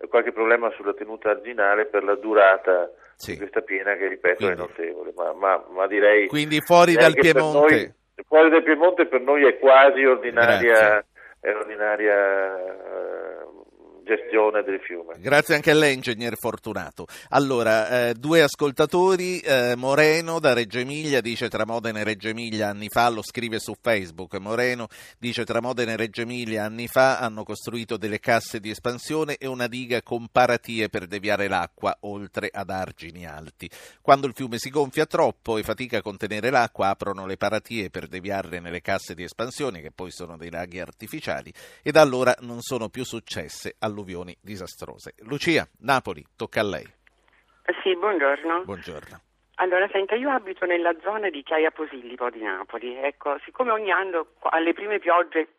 qualche problema sulla tenuta arginale per la durata Sì. di questa piena che ripeto Quindi- è notevole, ma, ma- ma direi Quindi fuori dal Piemonte. noi- fuori dal Piemonte per noi è quasi ordinaria, Grazie. è ordinaria eh, gestione del fiume. Grazie anche a lei, ingegner Fortunato. Allora, eh, due ascoltatori, eh, Moreno da Reggio Emilia dice tra Modena e Reggio Emilia anni fa, lo scrive su Facebook, Moreno dice tra Modena e Reggio Emilia anni fa hanno costruito delle casse di espansione e una diga con paratie per deviare l'acqua oltre ad argini alti. Quando il fiume si gonfia troppo e fatica a contenere l'acqua, aprono le paratie per deviarle nelle casse di espansione, che poi sono dei laghi artificiali, e da allora non sono più successe alluvioni disastrose. Lucia, Napoli, tocca a lei. Sì, buongiorno. Buongiorno. Allora, senta, io abito nella zona di Chiaia Posillipo di Napoli. Ecco, siccome ogni anno alle prime piogge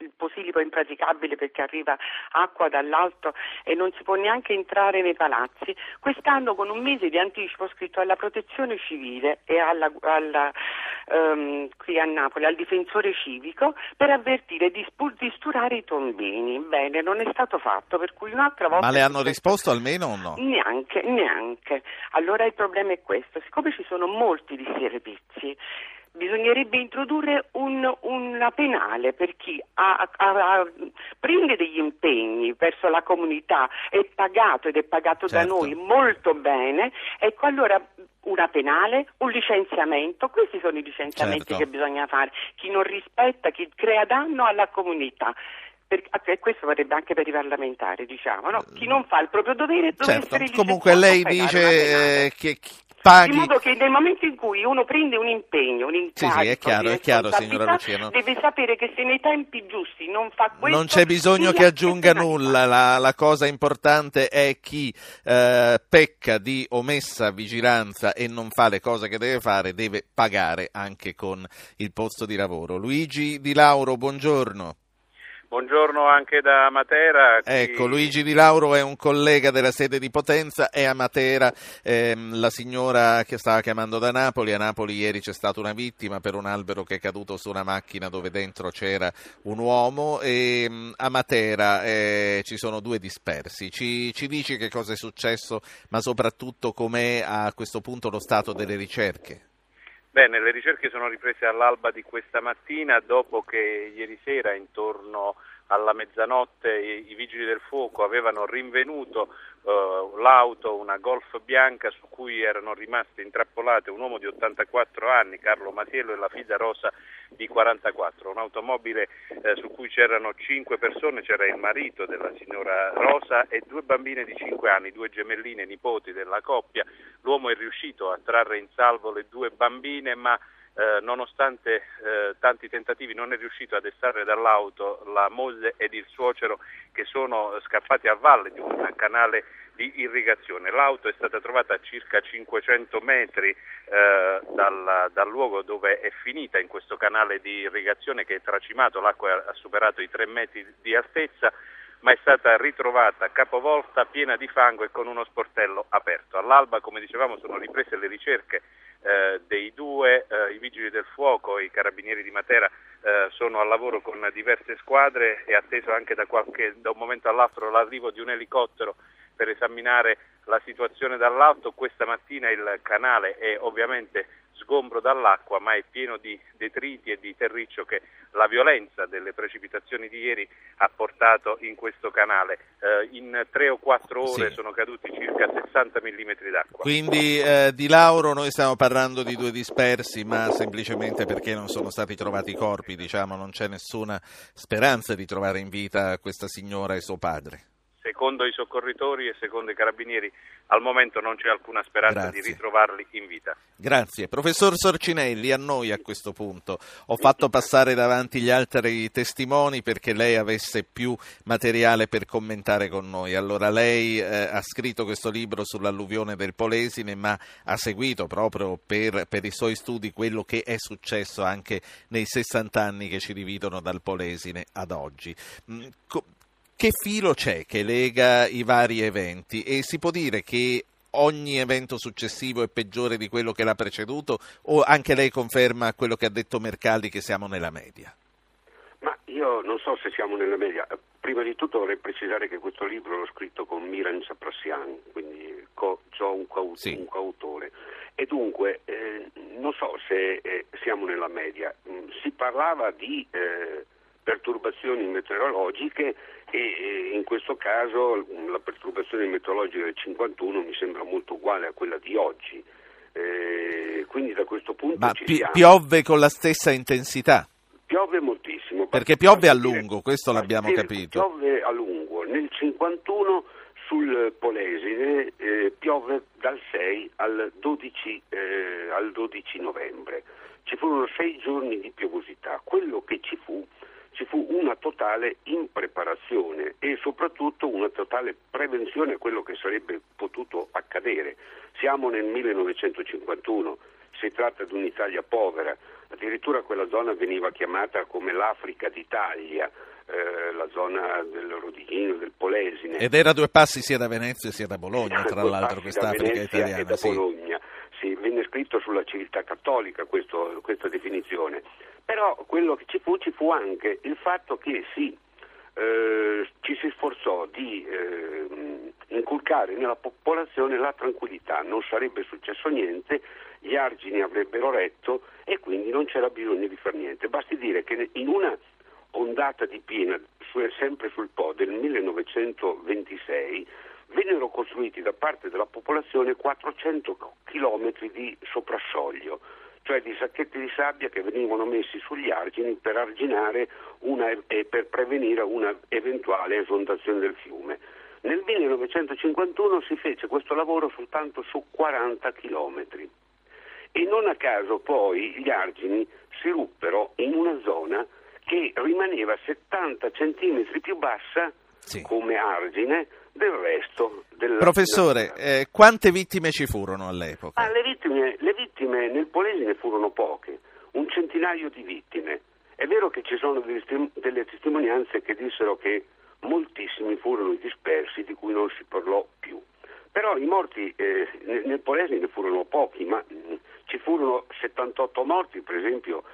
il Posillipo è impraticabile perché arriva acqua dall'alto e non si può neanche entrare nei palazzi, quest'anno con un mese di anticipo ho scritto alla protezione civile e alla, alla, ehm, qui a Napoli al difensore civico per avvertire di, spu- di sturare i tombini. Bene, non è stato fatto, per cui un'altra volta... Ma le hanno risposto almeno o no? Neanche, neanche. Allora il problema è questo, siccome ci sono molti di servizi, bisognerebbe introdurre un- una penale per chi ha- ha- ha- prende degli impegni verso la comunità, è pagato ed è pagato da Certo. noi molto bene, ecco allora una penale, un licenziamento, questi sono i licenziamenti Certo. che bisogna fare, chi non rispetta, chi crea danno alla comunità. E questo varrebbe anche per i parlamentari, diciamo, no? Chi non fa il proprio dovere deve Certo, essere comunque lei dice eh, che paghi... In modo che nel momento in cui uno prende un impegno, un Sì, incarico sì, è chiaro, è chiaro, signora responsabilità, Lucia, no? deve sapere che se nei tempi giusti non fa questo Non c'è bisogno che aggiunga nulla, la, la cosa importante è chi eh, pecca di omessa vigilanza e non fa le cose che deve fare, deve pagare anche con il posto di lavoro. Luigi Di Lauro, buongiorno. Buongiorno anche da Matera. Ecco, Luigi Di Lauro è un collega della sede di Potenza e a Matera ehm, la signora che stava chiamando da Napoli. A Napoli ieri c'è stata una vittima per un albero che è caduto su una macchina dove dentro c'era un uomo e mm, a Matera eh, ci sono due dispersi. Ci, ci dici che cosa è successo, ma soprattutto com'è a questo punto lo stato delle ricerche? Bene, le ricerche sono riprese all'alba di questa mattina dopo che ieri sera intorno alla mezzanotte i, i vigili del fuoco avevano rinvenuto uh, l'auto, una Golf bianca su cui erano rimaste intrappolate un uomo di 84 anni, Carlo Masiello, e la figlia Rosa di 44. Un'automobile eh, su cui c'erano cinque persone, c'era il marito della signora Rosa e due bambine di 5 anni, due gemelline nipoti della coppia. L'uomo è riuscito a trarre in salvo le due bambine, ma eh, nonostante eh, tanti tentativi non è riuscito ad estrarre dall'auto la moglie ed il suocero che sono scappati a valle di un canale di irrigazione. L'auto è stata trovata a circa 500 metri eh, dal, dal, luogo dove è finita in questo canale di irrigazione che è tracimato, l'acqua ha superato i 3 metri di altezza ma è stata ritrovata capovolta, piena di fango e con uno sportello aperto. All'alba, come dicevamo, sono riprese le ricerche eh, dei due, eh, i vigili del fuoco e i carabinieri di Matera eh, sono al lavoro con diverse squadre e atteso anche da, qualche, da un momento all'altro l'arrivo di un elicottero per esaminare la situazione dall'alto. Questa mattina il canale è ovviamente sgombro dall'acqua, ma è pieno di detriti e di terriccio che la violenza delle precipitazioni di ieri ha portato in questo canale. Eh, in tre o quattro ore sì. sono caduti circa 60 mm d'acqua. Quindi eh, di Lauro noi stiamo parlando di due dispersi, ma semplicemente perché non sono stati trovati i corpi, diciamo, non c'è nessuna speranza di trovare in vita questa signora e suo padre secondo i soccorritori e secondo i carabinieri al momento non c'è alcuna speranza Grazie. di ritrovarli in vita. Grazie. Professor Sorcinelli, a noi a questo punto. Ho fatto passare davanti gli altri testimoni perché lei avesse più materiale per commentare con noi. Allora lei eh, ha scritto questo libro sull'alluvione del Polesine, ma ha seguito proprio per, per i suoi studi quello che è successo anche nei 60 anni che ci dividono dal Polesine ad oggi. Mm, co- che filo c'è che lega i vari eventi e si può dire che ogni evento successivo è peggiore di quello che l'ha preceduto o anche lei conferma quello che ha detto Mercalli che siamo nella media? Ma io non so se siamo nella media. Prima di tutto vorrei precisare che questo libro l'ho scritto con Miran Saprassian, quindi co- ho un, co- sì. un coautore. E dunque eh, non so se eh, siamo nella media. Mm, si parlava di eh, perturbazioni meteorologiche e in questo caso la perturbazione meteorologica del 51 mi sembra molto uguale a quella di oggi. Eh, quindi da questo punto Ma pi- siamo. piove con la stessa intensità? Piove moltissimo. Perché piove a lungo, questo l'abbiamo capito. Piove a lungo. Nel 51 sul Polesine eh, piove dal 6 al 12, eh, al 12 novembre. Ci furono sei giorni di piovosità. Quello che ci fu ci fu una totale impreparazione e soprattutto una totale prevenzione a quello che sarebbe potuto accadere. Siamo nel 1951, si tratta di un'Italia povera, addirittura quella zona veniva chiamata come l'Africa d'Italia. Eh, la zona del Rodighino, del Polesine. Ed era due passi sia da Venezia sia da Bologna, tra l'altro, questa Africa italiana. E da sì. Bologna. Sì, venne scritto sulla civiltà cattolica questo, questa definizione. Però quello che ci fu, ci fu anche il fatto che sì, eh, ci si sforzò di eh, inculcare nella popolazione la tranquillità, non sarebbe successo niente, gli argini avrebbero retto e quindi non c'era bisogno di fare niente. Basti dire che in una ondata di piena, sempre sul Po del 1926, vennero costruiti da parte della popolazione 400 km di soprassoglio cioè di sacchetti di sabbia che venivano messi sugli argini per arginare una, e per prevenire una eventuale esondazione del fiume. Nel 1951 si fece questo lavoro soltanto su 40 chilometri e non a caso poi gli argini si ruppero in una zona che rimaneva 70 centimetri più bassa sì. come argine del resto del Professore, eh, quante vittime ci furono all'epoca? Ah, le, vittime, le vittime nel Polesine furono poche, un centinaio di vittime. È vero che ci sono delle testimonianze che dissero che moltissimi furono i dispersi di cui non si parlò più. Però i morti eh, nel Polesine furono pochi, ma mh, mm, ci furono 78 morti, per esempio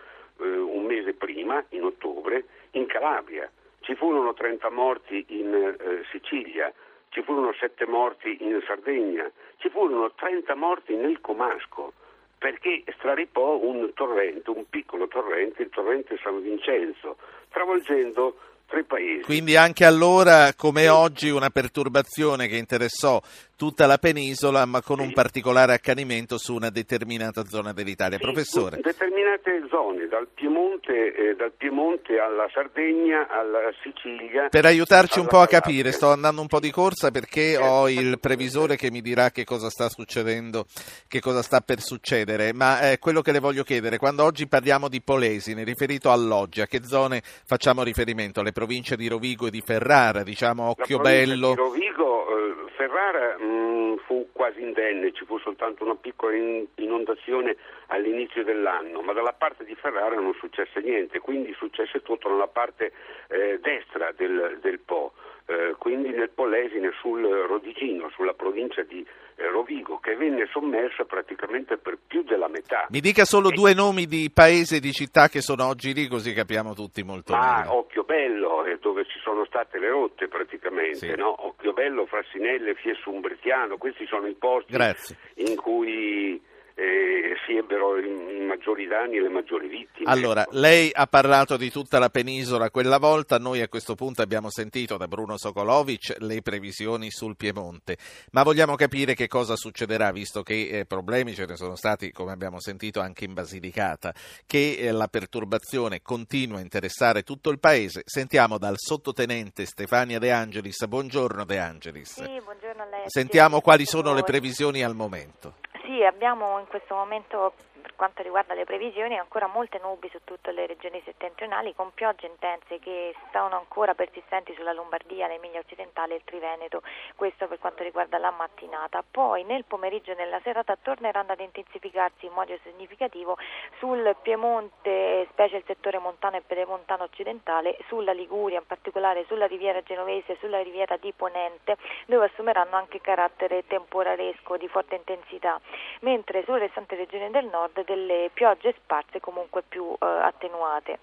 eh, un mese prima, in ottobre, in Calabria. Ci furono 30 morti in eh, Sicilia, ci furono 7 morti in Sardegna, ci furono 30 morti nel Comasco perché straripò un torrente, un piccolo torrente, il torrente San Vincenzo, travolgendo tre paesi. Quindi anche allora, come oggi, una perturbazione che interessò tutta la penisola, ma con un particolare accanimento su una determinata zona dell'Italia. Sì, Professore. Determinate zone, dal Piemonte, eh, dal Piemonte alla Sardegna, alla Sicilia. Per aiutarci un po' a capire, sto andando un po' di corsa perché ho il previsore che mi dirà che cosa sta succedendo, che cosa sta per succedere, ma eh, quello che le voglio chiedere, quando oggi parliamo di Polesine, riferito a Loggia, a che zone facciamo riferimento? Alle province di Rovigo e di Ferrara, diciamo Occhiobello? Rovigo, eh, Ferrara mh, fu quasi indenne, ci fu soltanto una piccola in- inondazione all'inizio dell'anno, ma dalla parte di Ferrara non successe niente, quindi successe tutto nella parte eh, destra del, del Po. Eh, quindi nel Polesine sul Rodigino, sulla provincia di eh, Rovigo, che venne sommersa praticamente per più della metà. Mi dica solo due nomi di paesi e di città che sono oggi lì, così capiamo tutti molto Ma meglio. Occhiobello è dove ci sono state le rotte praticamente, no? Occhiobello, Frassinelle, Fiesso Umbretiano, questi sono i posti Grazie. in cui eh, si ebbero i, maggiori danni e le maggiori vittime. Allora, lei ha parlato di tutta la penisola quella volta, noi a questo punto abbiamo sentito da Bruno Sokolovic le previsioni sul Piemonte, ma vogliamo capire che cosa succederà, visto che eh, problemi ce ne sono stati, come abbiamo sentito, anche in Basilicata, che eh, la perturbazione continua a interessare tutto il paese. Sentiamo dal sottotenente Stefania De Angelis. Buongiorno De Angelis. Sì, buongiorno a lei. Sentiamo quali sono le previsioni al momento. Sì, abbiamo in questo momento per quanto riguarda le previsioni ancora molte nubi su tutte le regioni settentrionali con piogge intense che sono ancora persistenti sulla Lombardia, l'Emilia occidentale e il Triveneto, questo per quanto riguarda la mattinata. Poi nel pomeriggio e nella serata torneranno ad intensificarsi in modo significativo sul Piemonte, specie il settore montano e pedemontano occidentale, sulla Liguria, in particolare sulla riviera genovese, sulla riviera di Ponente, dove assumeranno anche carattere temporalesco di forte intensità, mentre sulle restanti regioni del nord delle piogge sparse comunque più eh, attenuate.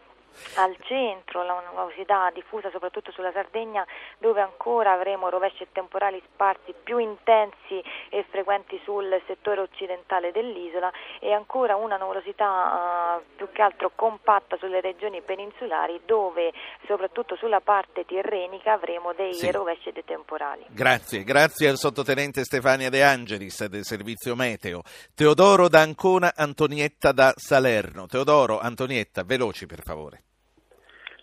Al centro la nuvolosità diffusa soprattutto sulla Sardegna dove ancora avremo rovesci e temporali sparsi più intensi e frequenti sul settore occidentale dell'isola e ancora una nuvolosità eh, più che altro compatta sulle regioni peninsulari dove soprattutto sulla parte tirrenica avremo dei Sì. rovesci e dei temporali. Grazie, grazie al sottotenente Stefania De Angelis del servizio meteo. Teodoro da Ancona, Antonietta da Salerno. Teodoro, Antonietta, veloci per favore.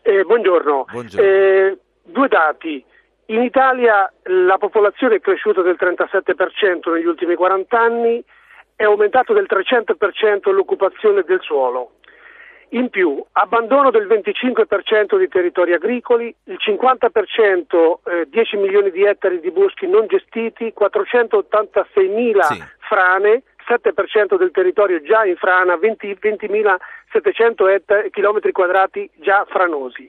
Eh, buongiorno. Buongiorno. Eh, due dati. In Italia la popolazione è cresciuta del 37% negli ultimi 40 anni, è aumentato del 300% l'occupazione del suolo. In più, abbandono del 25% di territori agricoli, il 50%, eh, 10 milioni di ettari di boschi non gestiti, 486 mila frane, 7% del territorio già in frana, 20 20.700 ettari, chilometri quadrati già franosi.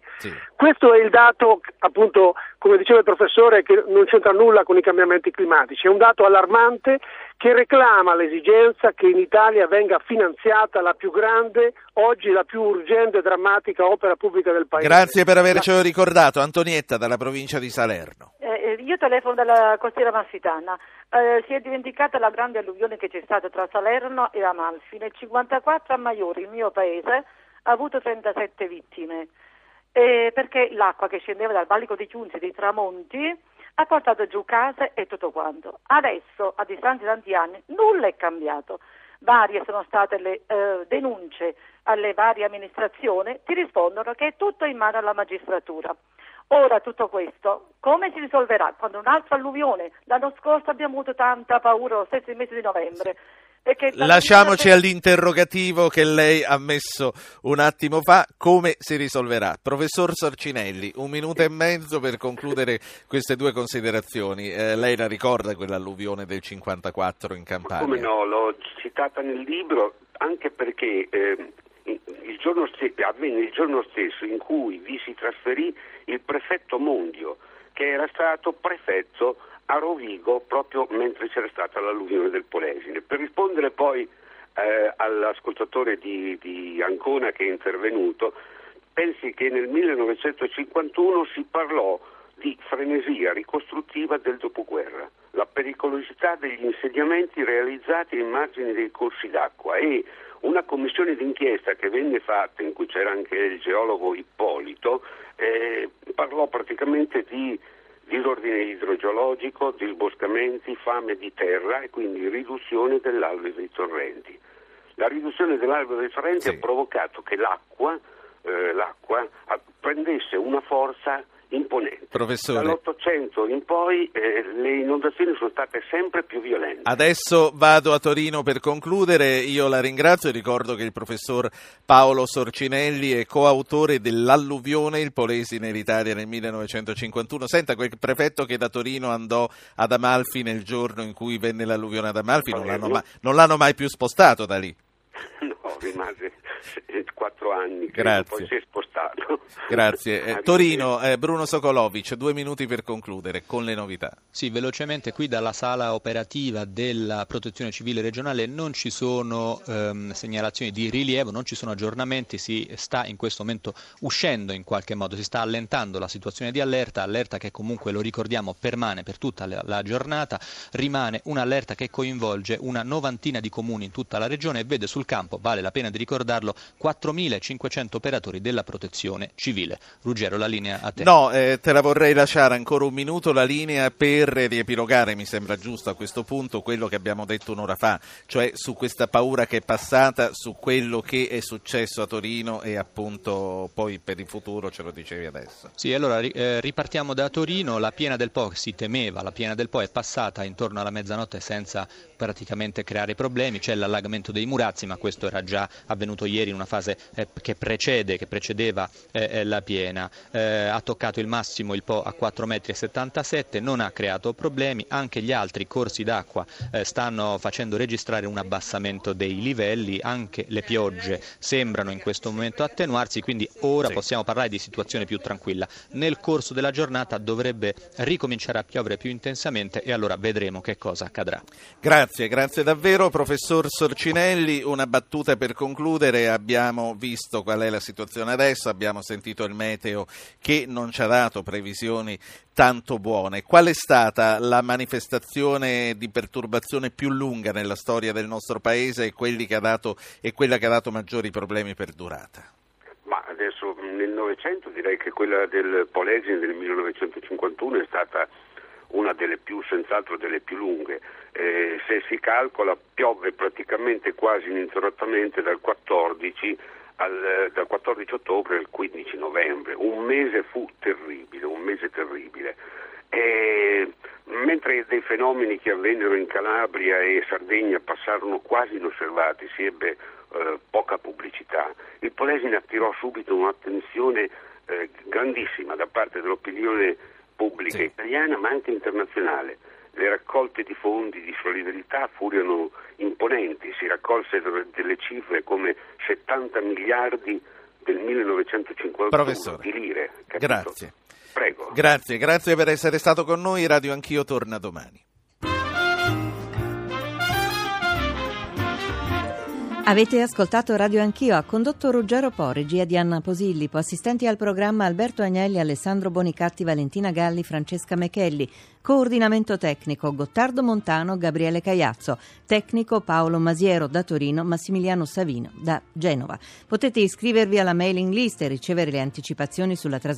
Questo è il dato, appunto, come diceva il professore, che non c'entra nulla con i cambiamenti climatici, è un dato allarmante che reclama l'esigenza che in Italia venga finanziata la più grande, oggi la più urgente e drammatica opera pubblica del Paese. Grazie per avercelo ricordato. Antonietta dalla provincia di Salerno. Eh, io telefono dalla costiera amalfitana. Eh, si è dimenticata la grande alluvione che c'è stata tra Salerno e Amalfi. Nel 54 a Maiori, il mio paese, ha avuto 37 vittime. Eh, perché l'acqua che scendeva dal valico dei Chiunzi dei Tramonti ha portato giù case e tutto quanto. Adesso, a distanza di tanti anni, nulla è cambiato. Varie sono state le eh, denunce alle varie amministrazioni, ti rispondono che è tutto in mano alla magistratura. Ora tutto questo come si risolverà? Quando un'altra alluvione, l'anno scorso abbiamo avuto tanta paura lo stesso mese di novembre. Lasciamoci mattina- all'interrogativo che lei ha messo un attimo fa, come si risolverà? Professor Sorcinelli, un minuto e mezzo per concludere queste due considerazioni. Eh, lei la ricorda quell'alluvione del 54 in Campania? Come no, l'ho citata nel libro anche perché eh, il giorno ste- avvenne il giorno stesso in cui vi si trasferì il prefetto Mondio, che era stato prefetto a Rovigo proprio mentre c'era stata l'alluvione del Polesine. Per rispondere poi eh, all'ascoltatore di, di Ancona che è intervenuto, pensi che nel 1951 si parlò di frenesia ricostruttiva del dopoguerra, la pericolosità degli insediamenti realizzati ai margini dei corsi d'acqua e una commissione d'inchiesta che venne fatta, in cui c'era anche il geologo Ippolito, eh, parlò praticamente di disordine idrogeologico, disboscamenti, fame di terra e quindi riduzione dell'alveo dei torrenti. La riduzione dell'alveo dei torrenti sì. ha provocato che l'acqua, eh, l'acqua prendesse una forza imponente. Professore. Dall'Ottocento in poi eh, le inondazioni sono state sempre più violente. Adesso vado a Torino per concludere, io la ringrazio e ricordo che il professor Paolo Sorcinelli è coautore dell'alluvione Il Polesine in Italia nel 1951. Senta, quel prefetto che da Torino andò ad Amalfi nel giorno in cui venne l'alluvione ad Amalfi non l'hanno, mai, non l'hanno mai più spostato da lì. No, rimase quattro anni, Grazie. poi si è spostato. Grazie. Eh, Torino, eh, Bruno Sokolovic, due minuti per concludere con le novità. Sì, velocemente qui dalla sala operativa della Protezione Civile regionale non ci sono ehm, segnalazioni di rilievo, non ci sono aggiornamenti, si sta in questo momento uscendo in qualche modo, si sta allentando la situazione di allerta, allerta che comunque lo ricordiamo permane per tutta la, la giornata, rimane un'allerta che coinvolge una novantina di comuni in tutta la regione e vede sul campo, vale la pena di ricordarlo, 4 4.500 operatori della protezione civile. Ruggero, la linea a te. No, eh, te la vorrei lasciare ancora un minuto la linea per riepilogare, mi sembra giusto a questo punto, quello che abbiamo detto un'ora fa, cioè su questa paura che è passata, su quello che è successo a Torino e appunto poi per il futuro ce lo dicevi adesso. Sì, allora eh, ripartiamo da Torino, la piena del Po si temeva, la piena del Po è passata intorno alla mezzanotte senza praticamente creare problemi, c'è l'allagamento dei murazzi, ma questo era già avvenuto ieri in una fase eh, che, precede, che precedeva eh, eh la piena. Ha toccato il massimo il Po a 4,77 m, non ha creato problemi, anche gli altri corsi d'acqua stanno facendo registrare un abbassamento dei livelli, anche le piogge sembrano in questo momento attenuarsi, quindi ora sì. possiamo parlare di situazione più tranquilla. Nel corso della giornata dovrebbe ricominciare a piovere più intensamente e allora vedremo che cosa accadrà. Grazie, grazie davvero professor Sorcinelli. Una battuta per concludere, abbiamo visto qual è la situazione adesso, abbiamo sentito il meteo che non ci ha dato previsioni tanto buone. Qual è stata la manifestazione di perturbazione più lunga nella storia del nostro paese e, dato, e quella che ha dato maggiori problemi per durata? Ma adesso nel Novecento direi che quella del Polesine del 1951 è stata una delle più, senz'altro delle più lunghe. Eh, se si calcola piove praticamente quasi ininterrottamente dal 14 al, dal 14 ottobre al 15 novembre. Un mese fu terribile, un mese terribile. E, mentre dei fenomeni che avvennero in Calabria e Sardegna passarono quasi inosservati, si ebbe eh, poca pubblicità, il Polesine attirò subito un'attenzione eh, grandissima da parte dell'opinione pubblica sì. italiana ma anche internazionale le raccolte di fondi di solidarietà furono imponenti, si raccolsero delle cifre come 70 miliardi del 1951 Professore, di lire. Capito? Grazie. Prego. Grazie, grazie per essere stato con noi. Radio Anch'io torna domani. Avete ascoltato Radio Anch'io, ha condotto Ruggero Po, regia di Anna Posillipo, assistenti al programma Alberto Agnelli, Alessandro Bonicatti, Valentina Galli, Francesca Mechelli, coordinamento tecnico Gottardo Montano, Gabriele Cagliazzo, tecnico Paolo Masiero da Torino, Massimiliano Savino da Genova. Potete iscrivervi alla mailing list e ricevere le anticipazioni sulla trasmissione